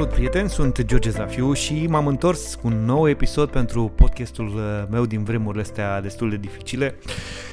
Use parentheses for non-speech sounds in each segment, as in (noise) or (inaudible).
Salut prieteni, sunt George Zafiu și m-am întors cu un nou episod pentru podcastul uh, meu din vremurile astea destul de dificile.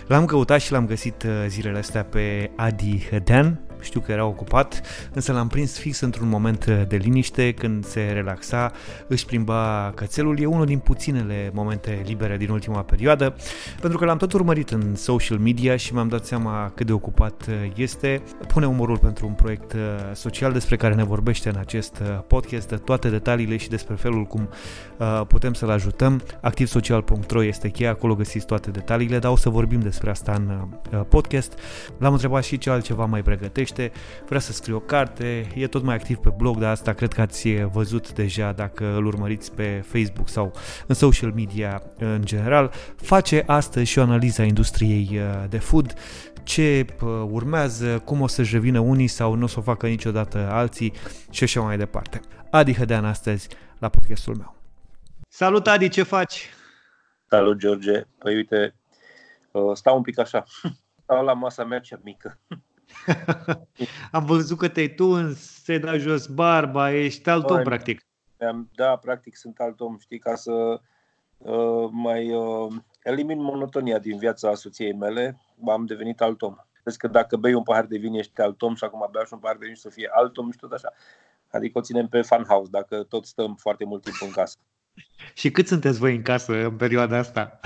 L-am căutat și l-am găsit uh, zilele astea pe Adi Hedan, știu că era ocupat, însă l-am prins fix într-un moment de liniște, când se relaxa, își plimba cățelul. E unul din puținele momente libere din ultima perioadă, pentru că l-am tot urmărit în social media și mi-am dat seama cât de ocupat este. Pune umorul pentru un proiect social despre care ne vorbește în acest podcast, de toate detaliile și despre felul cum uh, putem să-l ajutăm. Activsocial.ro este cheia, acolo găsiți toate detaliile, dar o să vorbim despre asta în uh, podcast. L-am întrebat și ce altceva mai pregătește vorbește, vrea să scrie o carte, e tot mai activ pe blog, dar asta cred că ați văzut deja dacă îl urmăriți pe Facebook sau în social media în general. Face astăzi și o analiză a industriei uh, de food, ce uh, urmează, cum o să-și revină unii sau nu o să o facă niciodată alții și așa mai departe. Adi Hădean astăzi la podcastul meu. Salut Adi, ce faci? Salut George, păi uite, uh, stau un pic așa, (laughs) stau la masa mea cea mică. (laughs) Am văzut că te-ai tuns, se da jos barba, ești alt om, practic. Da, practic sunt alt om, știi, ca să uh, mai uh, elimin monotonia din viața soției mele, am devenit alt om. Vezi că dacă bei un pahar de vin ești alt om și acum beau și un pahar de vin să fie alt om și tot așa. Adică o ținem pe fan house, dacă tot stăm foarte mult timp în casă. și cât sunteți voi în casă în perioada asta?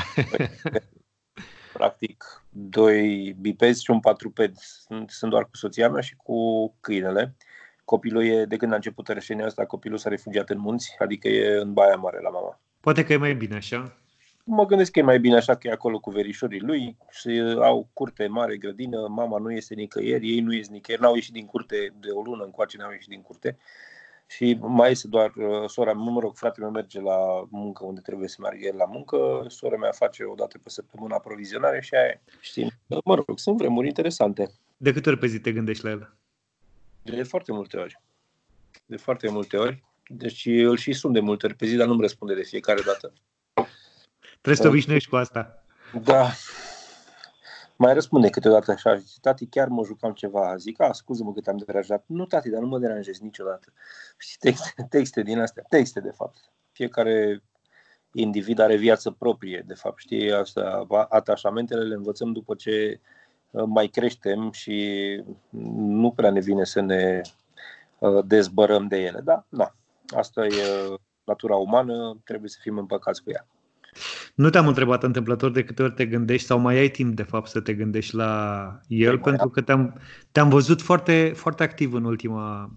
Practic doi bipezi și un patruped. Sunt, sunt doar cu soția mea și cu câinele. Copilul e, de când a început rășenia asta, copilul s-a refugiat în munți, adică e în Baia Mare la mama. Poate că e mai bine așa? Mă gândesc că e mai bine așa că e acolo cu verișorii lui și au curte mare, grădină, mama nu iese nicăieri, ei nu ies nicăieri, n-au ieșit din curte de o lună încoace, n-au ieșit din curte și mai este doar uh, sora mea, mă rog, fratele meu merge la muncă unde trebuie să meargă el la muncă, sora mea face o dată pe săptămână aprovizionare și aia, știi, mă rog, sunt vremuri interesante. De câte ori pe zi te gândești la el? De foarte multe ori. De foarte multe ori. Deci îl și sun de multe ori pe zi, dar nu-mi răspunde de fiecare dată. Trebuie să te obișnuiești cu asta. Da, mai răspunde câteodată așa, tati, chiar mă jucam ceva, zic, a, scuză-mă că te-am deranjat. Nu, tati, dar nu mă deranjez niciodată. Știi, texte, (laughs) texte din astea, texte de fapt. Fiecare individ are viață proprie, de fapt, știi, asta, atașamentele le învățăm după ce uh, mai creștem și nu prea ne vine să ne uh, dezbărăm de ele. Da, da, asta e natura umană, trebuie să fim împăcați cu ea. Nu te-am întrebat întâmplător de câte ori te gândești sau mai ai timp de fapt să te gândești la el, păi, pentru că te-am, te-am văzut foarte, foarte activ în ultima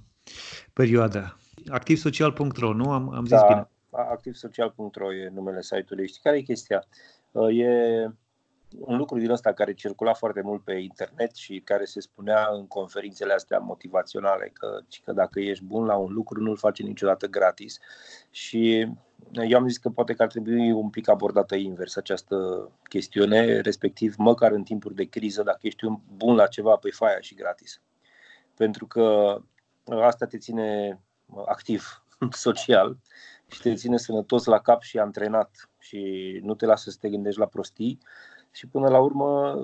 perioadă. Activsocial.ro, nu? Am, am zis da, bine. Activsocial.ro e numele site-ului. Știi care e chestia? E un lucru din ăsta care circula foarte mult pe internet și care se spunea în conferințele astea motivaționale, că, că dacă ești bun la un lucru, nu-l faci niciodată gratis. Și eu am zis că poate că ar trebui un pic abordată invers această chestiune, respectiv măcar în timpuri de criză, dacă ești un bun la ceva, pe faia și gratis. Pentru că asta te ține activ, (laughs) social și te ține sănătos la cap și antrenat și nu te lasă să te gândești la prostii și până la urmă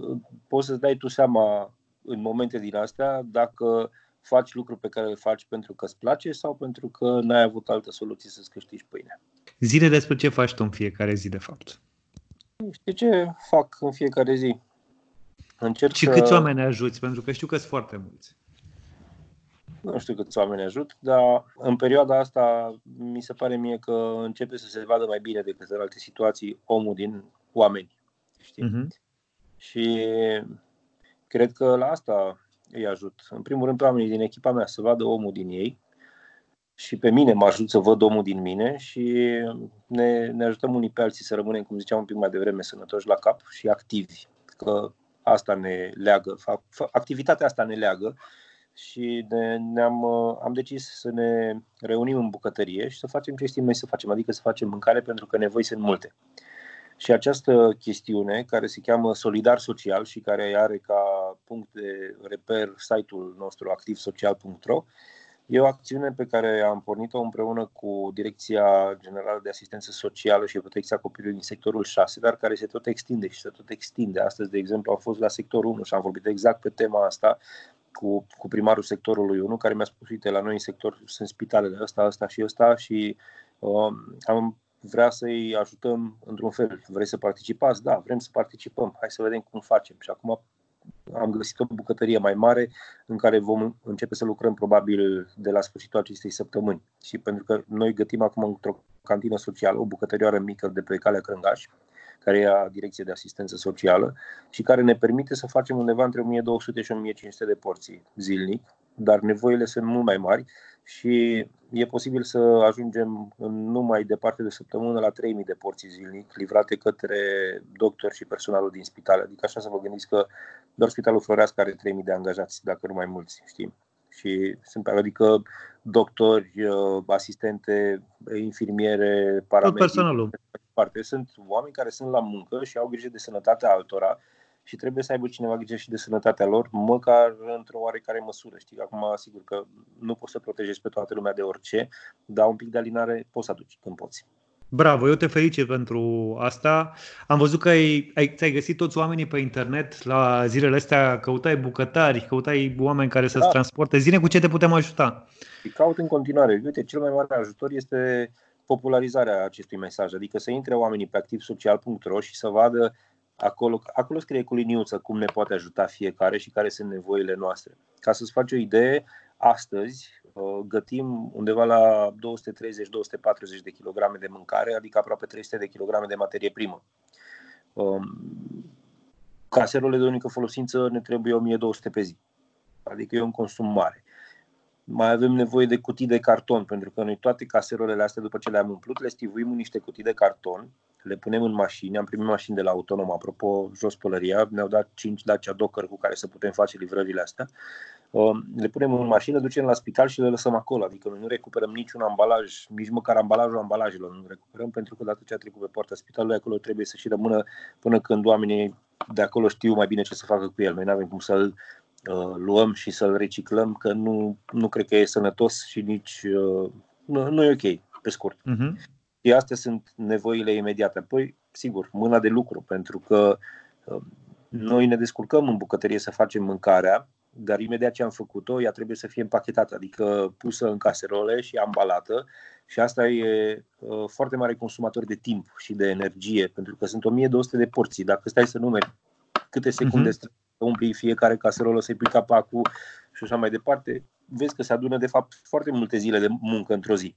poți să-ți dai tu seama în momente din astea dacă faci lucruri pe care le faci pentru că îți place sau pentru că n-ai avut altă soluție să-ți câștigi pâine. Zile despre ce faci tu în fiecare zi, de fapt. Știi ce fac în fiecare zi? Încerc și să... câți oameni ajuți? Pentru că știu că sunt foarte mulți. Nu știu câți oameni ajut, dar în perioada asta mi se pare mie că începe să se vadă mai bine decât în alte situații omul din oameni. Știi? Uh-huh. Și cred că la asta îi ajut. În primul rând pe oamenii din echipa mea să vadă omul din ei și pe mine mă ajut să văd omul din mine și ne, ne ajutăm unii pe alții să rămânem, cum ziceam un pic mai devreme, sănătoși la cap și activi. Că asta ne leagă, activitatea asta ne leagă și ne, ne-am am decis să ne reunim în bucătărie și să facem ce știm noi să facem, adică să facem mâncare pentru că nevoi sunt multe. Și această chestiune, care se cheamă Solidar Social și care are ca punct de reper site-ul nostru activsocial.ro, e o acțiune pe care am pornit-o împreună cu Direcția Generală de Asistență Socială și Protecția Copilului din sectorul 6, dar care se tot extinde și se tot extinde. Astăzi, de exemplu, am fost la sectorul 1 și am vorbit exact pe tema asta, cu, cu primarul sectorului 1, care mi-a spus, uite, la noi în sector sunt spitalele ăsta, ăsta și ăsta și uh, am vrea să-i ajutăm într-un fel. Vrei să participați? Da, vrem să participăm. Hai să vedem cum facem. Și acum am găsit o bucătărie mai mare în care vom începe să lucrăm probabil de la sfârșitul acestei săptămâni. Și pentru că noi gătim acum într-o cantină socială, o bucătărioară mică de pe calea Crângaș, care e a Direcției de Asistență Socială și care ne permite să facem undeva între 1200 și 1500 de porții zilnic, dar nevoile sunt mult mai mari și e posibil să ajungem nu mai departe de săptămână la 3000 de porții zilnic livrate către doctori și personalul din spital. Adică așa să vă gândiți că doar Spitalul Floreasca are 3000 de angajați, dacă nu mai mulți, știm. Și sunt, adică doctori, uh, asistente, infirmiere, paramedici. Tot personalul. Sunt oameni care sunt la muncă și au grijă de sănătatea altora și trebuie să aibă cineva grijă și de sănătatea lor, măcar într-o oarecare măsură. Știi, acum, sigur că nu poți să protejezi pe toată lumea de orice, dar un pic de alinare poți să aduci când poți. Bravo, eu te felicit pentru asta. Am văzut că ai, ai, ți-ai găsit toți oamenii pe internet la zilele astea, căutai bucătari, căutai oameni care să-ți da. transporte. Zine cu ce te putem ajuta. Îi caut în continuare. Uite, cel mai mare ajutor este popularizarea acestui mesaj, adică să intre oamenii pe activsocial.ro și să vadă Acolo, acolo scrie cu liniuță cum ne poate ajuta fiecare și care sunt nevoile noastre. Ca să-ți faci o idee, astăzi uh, gătim undeva la 230-240 de kilograme de mâncare, adică aproape 300 de kilograme de materie primă. Um, caserole de unică folosință ne trebuie 1200 pe zi, adică e un consum mare. Mai avem nevoie de cutii de carton, pentru că noi toate caserolele astea, după ce le-am umplut, le stivuim în niște cutii de carton le punem în mașini, am primit mașini de la Autonom, apropo, jos pălăria, ne-au dat 5 Dacia Docker cu care să putem face livrările astea. Um, le punem în mașină, ducem la spital și le lăsăm acolo, adică noi nu recuperăm niciun ambalaj, nici măcar ambalajul ambalajelor nu recuperăm, pentru că dacă ce a trecut pe poarta spitalului, acolo trebuie să și rămână până când oamenii de acolo știu mai bine ce să facă cu el. Noi nu avem cum să-l uh, luăm și să-l reciclăm, că nu, nu cred că e sănătos și nici uh, nu, nu e ok, pe scurt. Uh-huh. Și astea sunt nevoile imediate. Apoi, sigur, mâna de lucru, pentru că um, noi ne descurcăm în bucătărie să facem mâncarea, dar imediat ce am făcut-o, ea trebuie să fie împachetată, adică pusă în caserole și ambalată și asta e uh, foarte mare consumator de timp și de energie, pentru că sunt 1200 de porții. Dacă stai să numeri câte secunde uh-huh. Să umpli fiecare caserolă, să-i pui capacul și așa mai departe, vezi că se adună de fapt foarte multe zile de muncă într-o zi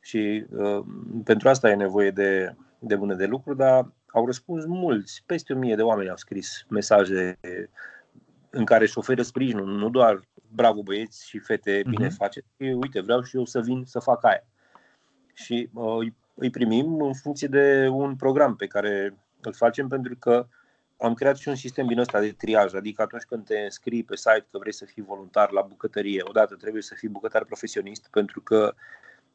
și uh, pentru asta e nevoie de, de mână de lucru, dar au răspuns mulți, peste o mie de oameni au scris mesaje în care își oferă sprijinul, nu doar bravo băieți și fete, bine uh-huh. faceți, uite, vreau și eu să vin să fac aia. Și uh, îi primim în funcție de un program pe care îl facem pentru că am creat și un sistem din ăsta de triaj, adică atunci când te înscrii pe site că vrei să fii voluntar la bucătărie, odată trebuie să fii bucătar profesionist pentru că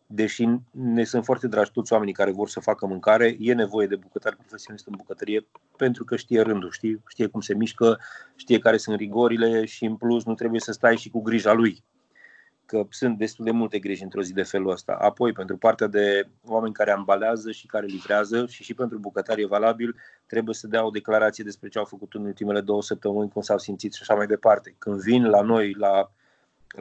deși ne sunt foarte dragi toți oamenii care vor să facă mâncare, e nevoie de bucătar profesionist în bucătărie pentru că știe rândul, știe, știe cum se mișcă, știe care sunt rigorile și în plus nu trebuie să stai și cu grija lui. Că sunt destul de multe griji într-o zi de felul ăsta. Apoi, pentru partea de oameni care ambalează și care livrează și și pentru bucătari e valabil, trebuie să dea o declarație despre ce au făcut în ultimele două săptămâni, cum s-au simțit și așa mai departe. Când vin la noi, la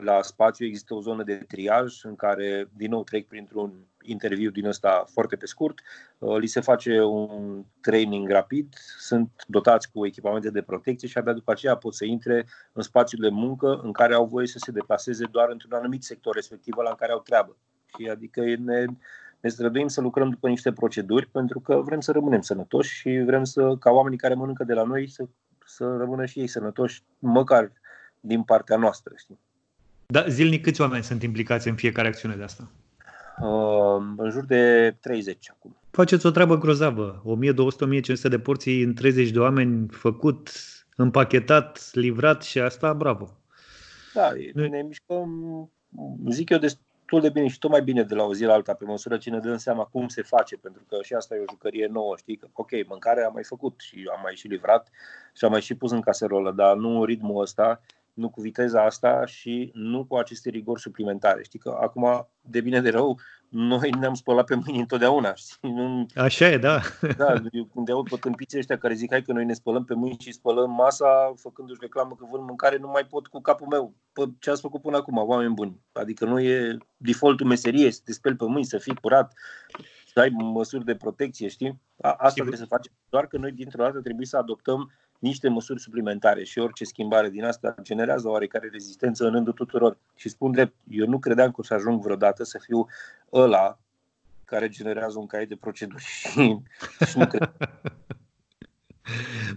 la spațiu există o zonă de triaj în care, din nou, trec printr-un interviu din ăsta foarte pe scurt, uh, li se face un training rapid, sunt dotați cu echipamente de protecție și abia după aceea pot să intre în spațiul de muncă în care au voie să se deplaseze doar într-un anumit sector respectiv la în care au treabă. Și adică ne, ne străduim să lucrăm după niște proceduri pentru că vrem să rămânem sănătoși și vrem să, ca oamenii care mănâncă de la noi să, să rămână și ei sănătoși, măcar din partea noastră. Știi? Da, zilnic câți oameni sunt implicați în fiecare acțiune de asta? Uh, în jur de 30 acum. Faceți o treabă grozavă. 1200-1500 de porții în 30 de oameni făcut, împachetat, livrat și asta, bravo. Da, ne, ne mișcăm, zic eu, destul de bine și tot mai bine de la o zi la alta, pe măsură ce ne dăm seama cum se face, pentru că și asta e o jucărie nouă, știi, că ok, mâncarea am mai făcut și am mai și livrat și am mai și pus în caserolă, dar nu ritmul ăsta nu cu viteza asta și nu cu aceste rigori suplimentare. Știi că acum, de bine de rău, noi ne-am spălat pe mâini întotdeauna. Știi? Nu, Așa e, da. Da, eu când aud pe câmpiții ăștia care zic hai că noi ne spălăm pe mâini și spălăm masa, făcându-și reclamă că vând mâncare, nu mai pot cu capul meu. Pă, ce ați făcut până acum, oameni buni? Adică nu e defaultul meserie, să te speli pe mâini, să fii curat, să ai măsuri de protecție, știi? A, asta Sigur. trebuie să facem. Doar că noi dintr-o dată trebuie să adoptăm niște măsuri suplimentare și orice schimbare din asta generează oarecare rezistență în rândul tuturor. Și spun drept, eu nu credeam că o să ajung vreodată să fiu ăla care generează un caiet de proceduri (laughs) și, și nu cred.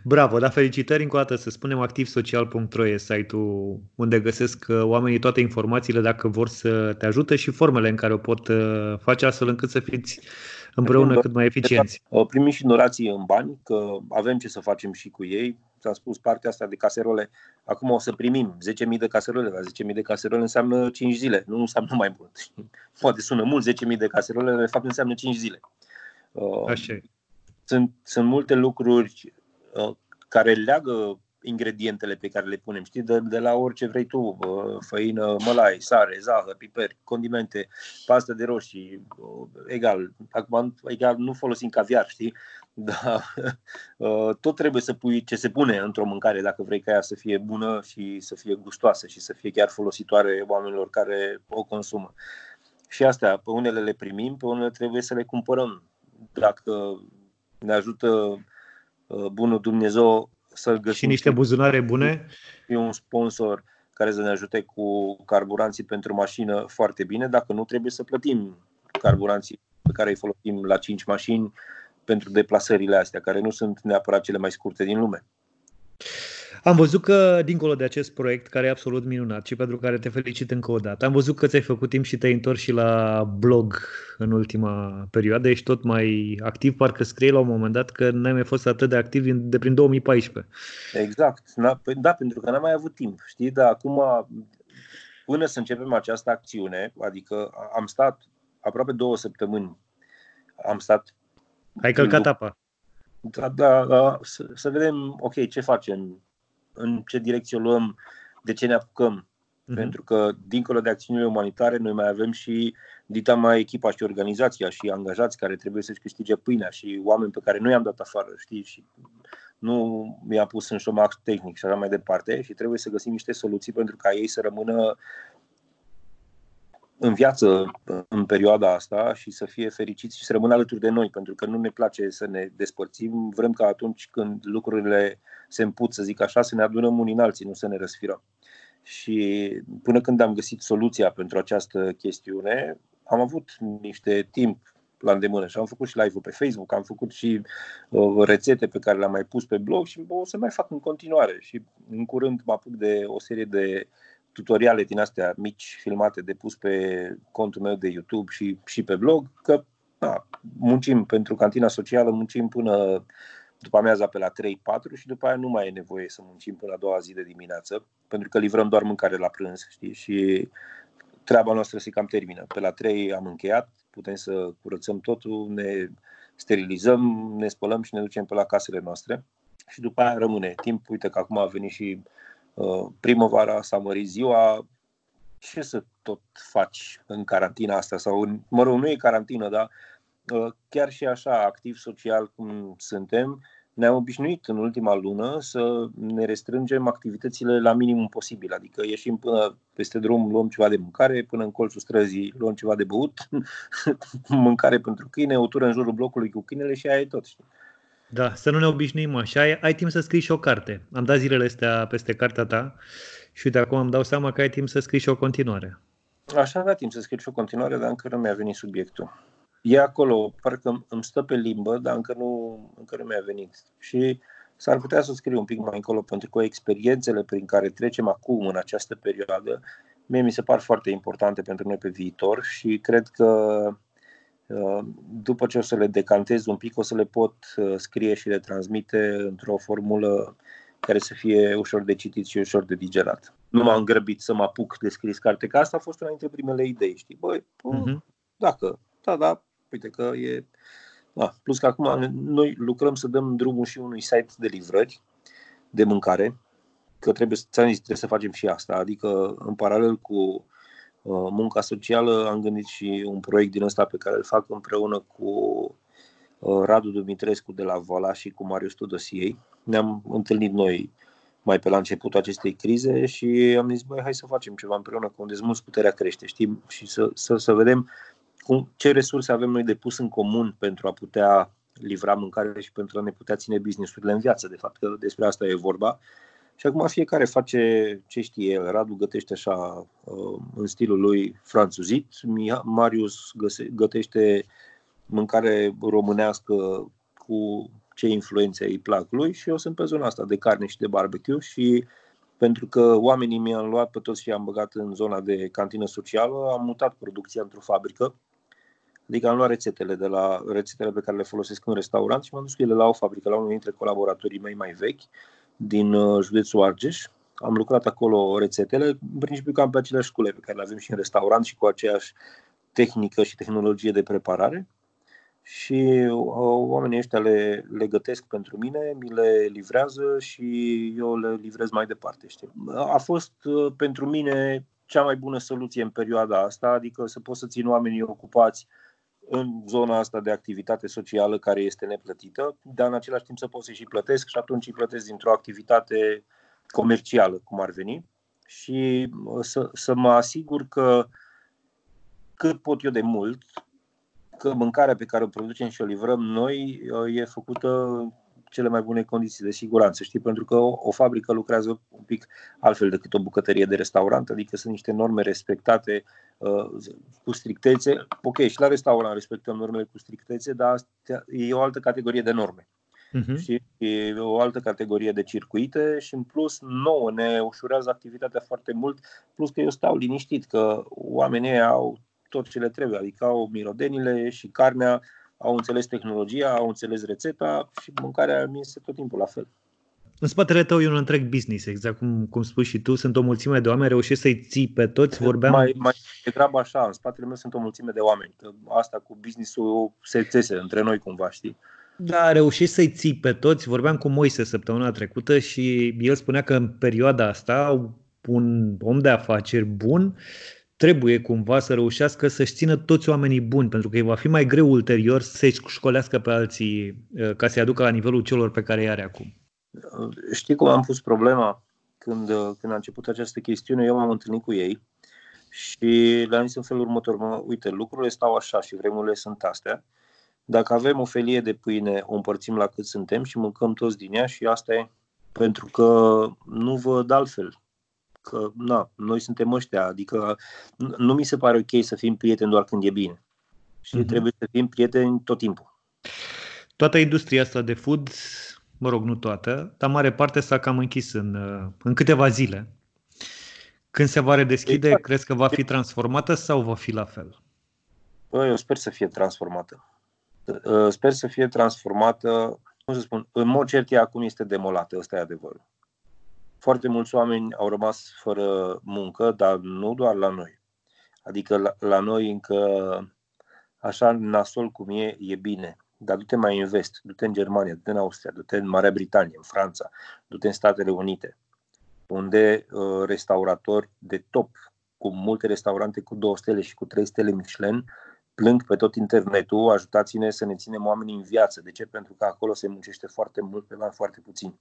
Bravo, dar felicitări încă o dată, să spunem activsocial.ro e site-ul unde găsesc uh, oamenii toate informațiile dacă vor să te ajute și formele în care o pot uh, face astfel încât să fiți împreună cât mai eficienți. Primim și donații în bani, că avem ce să facem și cu ei. S-a spus partea asta de caserole. Acum o să primim 10.000 de caserole, dar 10.000 de caserole înseamnă 5 zile, nu înseamnă mai mult. (laughs) Poate sună mult 10.000 de caserole, de fapt înseamnă 5 zile. Așa sunt, sunt multe lucruri uh, care leagă ingredientele pe care le punem, știi, de, de la orice vrei tu, făină, mălai, sare, zahăr, piper, condimente, pastă de roșii, egal. Acum, egal, nu folosim caviar, știi, (laughs) dar tot trebuie să pui ce se pune într-o mâncare dacă vrei ca ea să fie bună și să fie gustoasă și să fie chiar folositoare oamenilor care o consumă. Și astea, pe unele le primim, pe unele trebuie să le cumpărăm. Dacă ne ajută bunul Dumnezeu să găsim și niște buzunare bune. E un sponsor care să ne ajute cu carburanții pentru mașină foarte bine. Dacă nu, trebuie să plătim carburanții pe care îi folosim la 5 mașini pentru deplasările astea, care nu sunt neapărat cele mai scurte din lume. Am văzut că, dincolo de acest proiect, care e absolut minunat și pentru care te felicit încă o dată, am văzut că ți-ai făcut timp și te-ai întors și la blog în ultima perioadă. Ești tot mai activ, parcă scrie la un moment dat că n-ai mai fost atât de activ de prin 2014. Exact. Păi da, pentru că n-am mai avut timp. Știi, dar acum, până să începem această acțiune, adică am stat aproape două săptămâni, am stat... Ai călcat apa. Da, da, da să, să vedem, ok, ce facem, în ce direcție o luăm, de ce ne apucăm. Uh-huh. Pentru că, dincolo de acțiunile umanitare, noi mai avem și dita mai echipa și organizația și angajați care trebuie să-și câștige pâinea și oameni pe care noi i-am dat afară, știi, și nu mi-a pus în șomac tehnic și așa mai departe și trebuie să găsim niște soluții pentru ca ei să rămână în viață în perioada asta și să fie fericiți și să rămână alături de noi, pentru că nu ne place să ne despărțim. Vrem ca atunci când lucrurile se împut, să zic așa, să ne adunăm unii în alții, nu să ne răsfirăm. Și până când am găsit soluția pentru această chestiune, am avut niște timp la îndemână și am făcut și live-ul pe Facebook, am făcut și uh, rețete pe care le-am mai pus pe blog și o să mai fac în continuare. Și în curând mă apuc de o serie de tutoriale din astea mici, filmate, de pus pe contul meu de YouTube și, și pe blog, că da, muncim pentru cantina socială, muncim până după amiaza pe la 3-4 și după aia nu mai e nevoie să muncim până la doua zi de dimineață, pentru că livrăm doar mâncare la prânz, știi? Și treaba noastră se cam termină. Pe la 3 am încheiat, putem să curățăm totul, ne sterilizăm, ne spălăm și ne ducem pe la casele noastre. Și după aia rămâne timp. Uite că acum a venit și uh, primăvara, s-a mărit ziua. Ce să tot faci în carantina asta? Sau, în, mă rog, nu e carantină, dar uh, chiar și așa, activ social cum suntem, ne-am obișnuit în ultima lună să ne restrângem activitățile la minimum posibil. Adică ieșim până peste drum, luăm ceva de mâncare, până în colțul străzii luăm ceva de băut, (laughs) mâncare pentru câine, o tură în jurul blocului cu câinele și aia e tot. Știi? Da, să nu ne obișnuim așa. Ai, ai timp să scrii și o carte. Am dat zilele astea peste cartea ta și uite, acum îmi dau seama că ai timp să scrii și o continuare. Aș avea timp să scriu și o continuare, dar încă nu mi-a venit subiectul e acolo, parcă îmi stă pe limbă, dar încă nu, încă nu mi-a venit. Și s-ar putea să scriu un pic mai încolo, pentru că experiențele prin care trecem acum în această perioadă, mie mi se par foarte importante pentru noi pe viitor și cred că uh, după ce o să le decantez un pic, o să le pot uh, scrie și le transmite într-o formulă care să fie ușor de citit și ușor de digerat. Nu m-am grăbit să mă apuc de scris carte, că asta a fost una dintre primele idei, știi? Băi, uh-huh. dacă, da, da, Uite că e... Da. Plus că acum noi lucrăm să dăm drumul și unui site de livrări de mâncare, că trebuie, trebuie să facem și asta. Adică, în paralel cu munca socială, am gândit și un proiect din ăsta pe care îl fac împreună cu Radu Dumitrescu de la Vala și cu Marius Tudosiei. Ne-am întâlnit noi mai pe la începutul acestei crize și am zis, băi, hai să facem ceva împreună, că unde mulți puterea crește, știi? Și să, să, să vedem cum, ce resurse avem noi de pus în comun pentru a putea livra mâncare și pentru a ne putea ține business-urile în viață. De fapt, că despre asta e vorba. Și acum fiecare face ce știe el. Radu gătește așa uh, în stilul lui franțuzit, Marius gătește mâncare românească cu ce influențe îi plac lui. Și eu sunt pe zona asta de carne și de barbecue. Și pentru că oamenii mi-au luat pe toți și am băgat în zona de cantină socială, am mutat producția într-o fabrică. Adică am luat rețetele de la rețetele pe care le folosesc în restaurant și m-am dus cu ele la o fabrică, la unul dintre colaboratorii mei mai vechi din uh, județul Argeș. Am lucrat acolo rețetele, în principiu cam pe aceleași scule pe care le avem și în restaurant și cu aceeași tehnică și tehnologie de preparare. Și uh, oamenii ăștia le, le gătesc pentru mine, mi le livrează și eu le livrez mai departe. Știi? A fost uh, pentru mine cea mai bună soluție în perioada asta, adică să pot să țin oamenii ocupați în zona asta de activitate socială care este neplătită, dar în același timp să pot să și plătesc și atunci îi plătesc dintr-o activitate comercială, cum ar veni, și uh, să, să mă asigur că cât pot eu de mult, că mâncarea pe care o producem și o livrăm noi uh, e făcută cele mai bune condiții de siguranță, știi? Pentru că o, o fabrică lucrează un pic altfel decât o bucătărie de restaurant, adică sunt niște norme respectate uh, cu strictețe. Ok, și la restaurant respectăm normele cu strictețe, dar astea, e o altă categorie de norme. Uh-huh. Și e o altă categorie de circuite și în plus nouă ne ușurează activitatea foarte mult, plus că eu stau liniștit că oamenii au tot ce le trebuie, adică au mirodenile și carnea au înțeles tehnologia, au înțeles rețeta și mâncarea mi este tot timpul la fel. În spatele tău e un întreg business, exact cum, cum spui și tu, sunt o mulțime de oameni, reușești să-i ții pe toți, vorbeam... Mai, mai degrabă așa, în spatele meu sunt o mulțime de oameni, că asta cu business-ul se țese între noi cumva, știi? Da, reușești să-i ții pe toți, vorbeam cu Moise săptămâna trecută și el spunea că în perioada asta un om de afaceri bun trebuie cumva să reușească să-și țină toți oamenii buni, pentru că îi va fi mai greu ulterior să-și școlească pe alții uh, ca să-i aducă la nivelul celor pe care îi are acum. Știi cum am pus problema când, uh, când a început această chestiune? Eu m-am întâlnit cu ei și le-am zis în felul următor, mă, uite, lucrurile stau așa și vremurile sunt astea. Dacă avem o felie de pâine, o împărțim la cât suntem și mâncăm toți din ea și asta e pentru că nu văd altfel că na, noi suntem ăștia, adică nu mi se pare ok să fim prieteni doar când e bine. Și mm-hmm. trebuie să fim prieteni tot timpul. Toată industria asta de food, mă rog, nu toată, dar mare parte s-a cam închis în, în câteva zile. Când se va redeschide, exact. crezi că va fi transformată sau va fi la fel? Eu sper să fie transformată. Sper să fie transformată, cum să spun, în mod cert ea acum este demolată, ăsta e adevărul. Foarte mulți oameni au rămas fără muncă, dar nu doar la noi. Adică la, la noi încă așa nasol cum e, e bine. Dar du-te mai în vest, du-te în Germania, du-te în Austria, du-te în Marea Britanie, în Franța, du-te în Statele Unite, unde uh, restauratori de top, cu multe restaurante cu două stele și cu trei stele Michelin, plâng pe tot internetul, ajutați-ne să ne ținem oamenii în viață. De ce? Pentru că acolo se muncește foarte mult pe bani foarte puțini.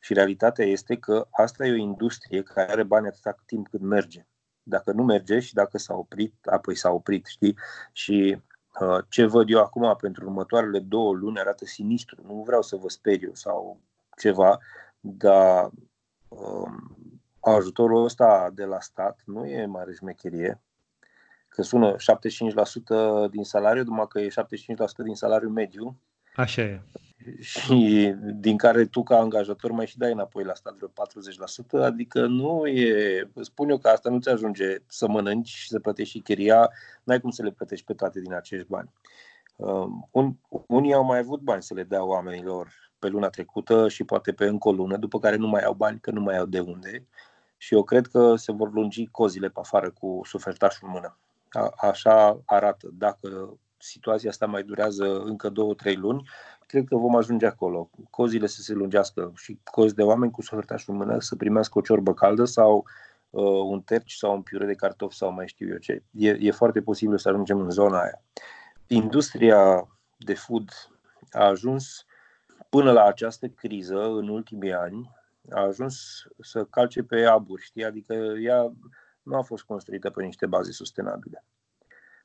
Și realitatea este că asta e o industrie care are bani atâta timp cât merge. Dacă nu merge și dacă s-a oprit, apoi s-a oprit, știi? Și uh, ce văd eu acum pentru următoarele două luni arată sinistru. Nu vreau să vă speriu sau ceva, dar uh, ajutorul ăsta de la stat nu e mare șmecherie, că sună 75% din salariu, numai că e 75% din salariul mediu. Așa e și din care tu ca angajator mai și dai înapoi la stat vreo 40%, adică nu e, spun eu că asta nu ți ajunge să mănânci și să plătești și chiria, n-ai cum să le plătești pe toate din acești bani. Um, un, unii au mai avut bani să le dea oamenilor pe luna trecută și poate pe încă o lună, după care nu mai au bani, că nu mai au de unde. Și eu cred că se vor lungi cozile pe afară cu sufertașul în mână. A, așa arată. Dacă situația asta mai durează încă două, trei luni, cred că vom ajunge acolo. Cozile să se lungească și cozi de oameni cu sufletașul în mână să primească o ciorbă caldă sau uh, un terci sau un piure de cartofi sau mai știu eu ce. E, e foarte posibil să ajungem în zona aia. Industria de food a ajuns până la această criză în ultimii ani, a ajuns să calce pe aburi, știi? Adică ea nu a fost construită pe niște baze sustenabile.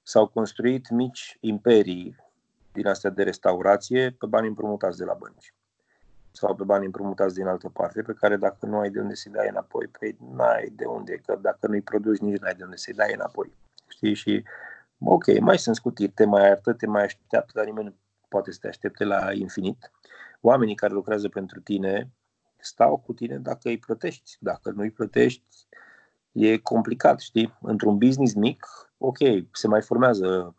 S-au construit mici imperii din astea de restaurație pe bani împrumutați de la bănci sau pe bani împrumutați din altă parte, pe care dacă nu ai de unde să-i dai înapoi, păi n-ai de unde, că dacă nu-i produci, nici n-ai de unde să-i dai înapoi. Știi? Și ok, mai sunt scutiri, te mai arătă, te mai așteaptă, dar nimeni nu poate să te aștepte la infinit. Oamenii care lucrează pentru tine stau cu tine dacă îi plătești. Dacă nu îi plătești, e complicat, știi? Într-un business mic, ok, se mai formează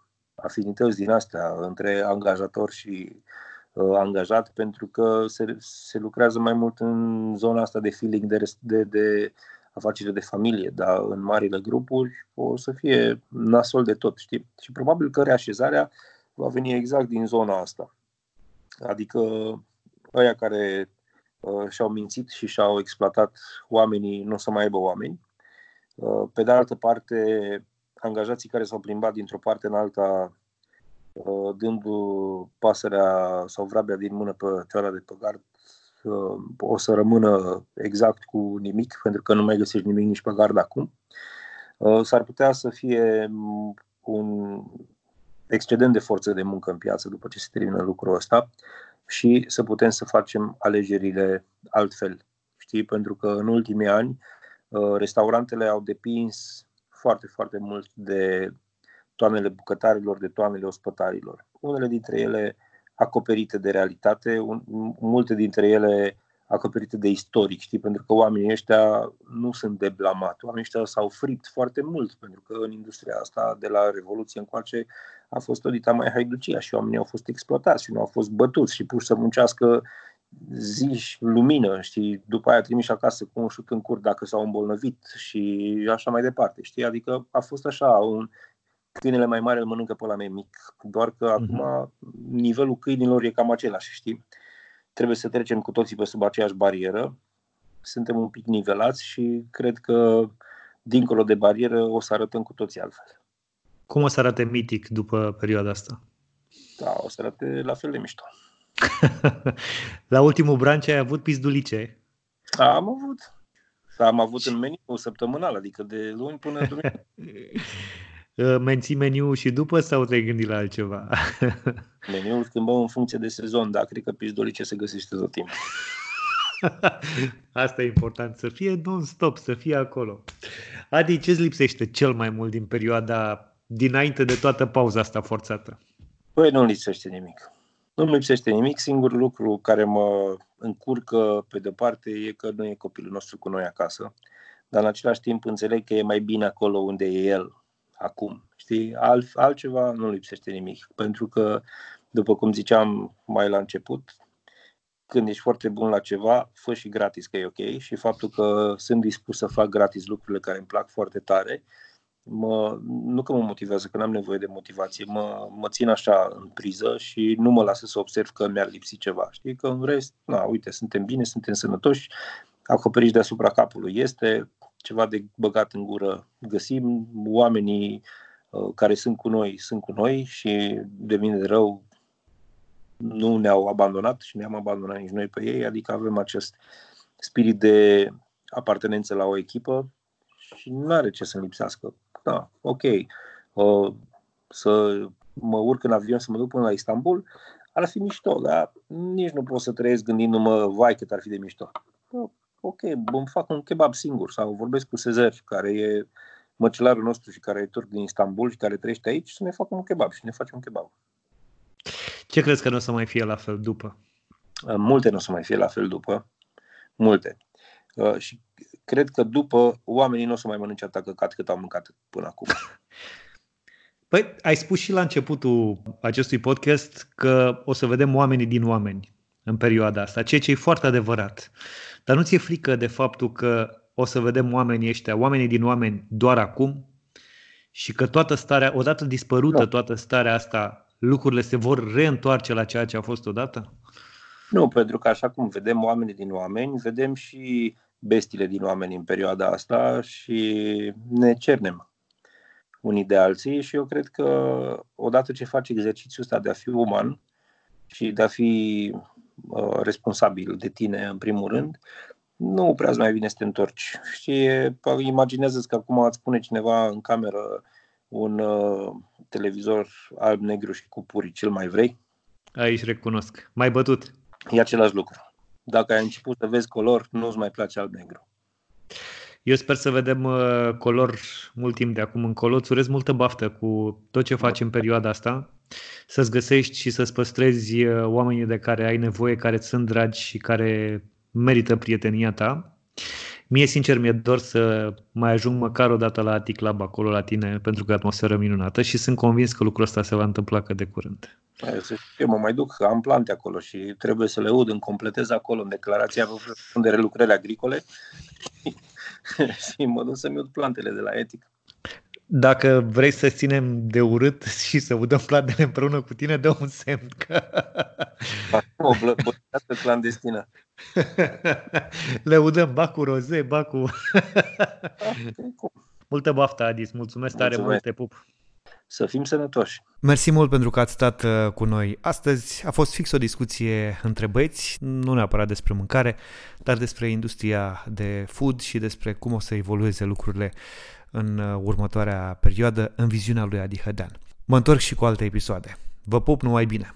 afinități din astea între angajator și uh, angajat pentru că se, se lucrează mai mult în zona asta de feeling de, de, de afacere de familie, dar în marile grupuri o să fie nasol de tot, știi? Și probabil că reașezarea va veni exact din zona asta. Adică ăia care uh, și-au mințit și și-au exploatat oamenii nu o să mai aibă oameni. Uh, pe de altă parte, angajații care s-au plimbat dintr-o parte în alta uh, dându pasărea sau vrabia din mână pe teoara de păgard, uh, o să rămână exact cu nimic, pentru că nu mai găsești nimic nici pe gard acum. Uh, s-ar putea să fie un excedent de forță de muncă în piață după ce se termină lucrul ăsta și să putem să facem alegerile altfel. Știi? Pentru că în ultimii ani restaurantele au depins foarte, foarte mult de toamnele bucătarilor, de toamnele ospătarilor. Unele dintre ele acoperite de realitate, un, multe dintre ele acoperite de istoric, știi? Pentru că oamenii ăștia nu sunt de blamat. Oamenii ăștia s-au fript foarte mult, pentru că în industria asta, de la Revoluție încoace, a fost o dita mai haiducia și oamenii au fost exploatați și nu au fost bătuți și puși să muncească zi lumină, știi, după aia trimiși acasă cu un șut în cur dacă s-au îmbolnăvit și așa mai departe, știi, adică a fost așa, un câinele mai mare îl mănâncă pe la mai mic, doar că uh-huh. acum nivelul câinilor e cam același, știi, trebuie să trecem cu toții pe sub aceeași barieră, suntem un pic nivelați și cred că dincolo de barieră o să arătăm cu toții altfel. Cum o să arate mitic după perioada asta? Da, o să arate la fel de mișto. (laughs) La ultimul branch ai avut pizdulice? Am avut. Am avut în meniu săptămânal, adică de luni până duminică. (laughs) Menții meniu și după sau te-ai gândit la altceva? (laughs) Meniul schimbăm în funcție de sezon, dar cred că pizdulice se găsește tot timpul. Asta e important, să fie non-stop, să fie acolo. Adi, ce-ți lipsește cel mai mult din perioada dinainte de toată pauza asta forțată? Păi nu lipsește nimic. Nu-mi lipsește nimic, singurul lucru care mă încurcă pe departe e că nu e copilul nostru cu noi acasă, dar în același timp înțeleg că e mai bine acolo unde e el acum. Știi, Alt, altceva nu lipsește nimic, pentru că, după cum ziceam mai la început, când ești foarte bun la ceva, fă și gratis că e ok și faptul că sunt dispus să fac gratis lucrurile care îmi plac foarte tare, mă, nu că mă motivează, că n-am nevoie de motivație, mă, mă țin așa în priză și nu mă lasă să observ că mi-ar lipsi ceva. Știi că în rest, na, uite, suntem bine, suntem sănătoși, acoperiș deasupra capului este, ceva de băgat în gură găsim, oamenii uh, care sunt cu noi sunt cu noi și de mine de rău nu ne-au abandonat și ne-am abandonat nici noi pe ei, adică avem acest spirit de apartenență la o echipă și nu are ce să-mi lipsească da, ok, uh, să mă urc în avion să mă duc până la Istanbul, ar fi mișto, dar nici nu pot să trăiesc gândindu-mă, vai cât ar fi de mișto. Uh, ok, îmi fac un kebab singur sau vorbesc cu Sezer, care e măcelarul nostru și care e turc din Istanbul și care trăiește aici, să ne facă un kebab și ne facem un kebab. Ce crezi că nu o să mai fie la fel după? Uh, multe nu o să mai fie la fel după. Multe. Uh, și cred că după oamenii nu o să mai mănânce atâta căcat cât au mâncat până acum. (laughs) Păi, ai spus și la începutul acestui podcast că o să vedem oamenii din oameni în perioada asta, ceea ce e foarte adevărat. Dar nu ți-e frică de faptul că o să vedem oamenii ăștia, oamenii din oameni doar acum și că toată starea, odată dispărută da. toată starea asta, lucrurile se vor reîntoarce la ceea ce a fost odată? Nu, pentru că așa cum vedem oamenii din oameni, vedem și bestile din oameni în perioada asta și ne cernem unii de alții și eu cred că odată ce faci exercițiul ăsta de a fi uman și de a fi uh, responsabil de tine în primul rând, nu prea mai bine să te întorci. Și imaginează-ți că acum îți pune cineva în cameră un uh, televizor alb-negru și cu puri, cel mai vrei? Aici recunosc. Mai bătut. E același lucru. Dacă ai început să vezi color, nu-ți mai place alb-negru. Eu sper să vedem uh, color mult timp de acum încolo. Îți urez multă baftă cu tot ce faci în perioada asta. Să-ți găsești și să-ți păstrezi uh, oamenii de care ai nevoie, care ți sunt dragi și care merită prietenia ta. Mie, sincer, mi-e dor să mai ajung măcar o dată la Attic Club acolo la tine, pentru că atmosferă minunată și sunt convins că lucrul ăsta se va întâmpla cât de curând. Eu mă mai duc, am plante acolo și trebuie să le ud, îmi completez acolo în declarația de relucrări agricole (laughs) și mă duc să-mi ud plantele de la Etic. Dacă vrei să ținem de urât (laughs) și să udăm plantele împreună cu tine, dă un semn. Că... O blăbătească clandestină. (laughs) Le udăm, ba cu roze, ba cu... (laughs) Multă baftă, Adis. Mulțumesc tare mult, te pup. Să fim sănătoși. Mersi mult pentru că ați stat uh, cu noi astăzi. A fost fix o discuție între băieți, nu neapărat despre mâncare, dar despre industria de food și despre cum o să evolueze lucrurile în uh, următoarea perioadă în viziunea lui Adi Hădean. Mă întorc și cu alte episoade. Vă pup numai bine!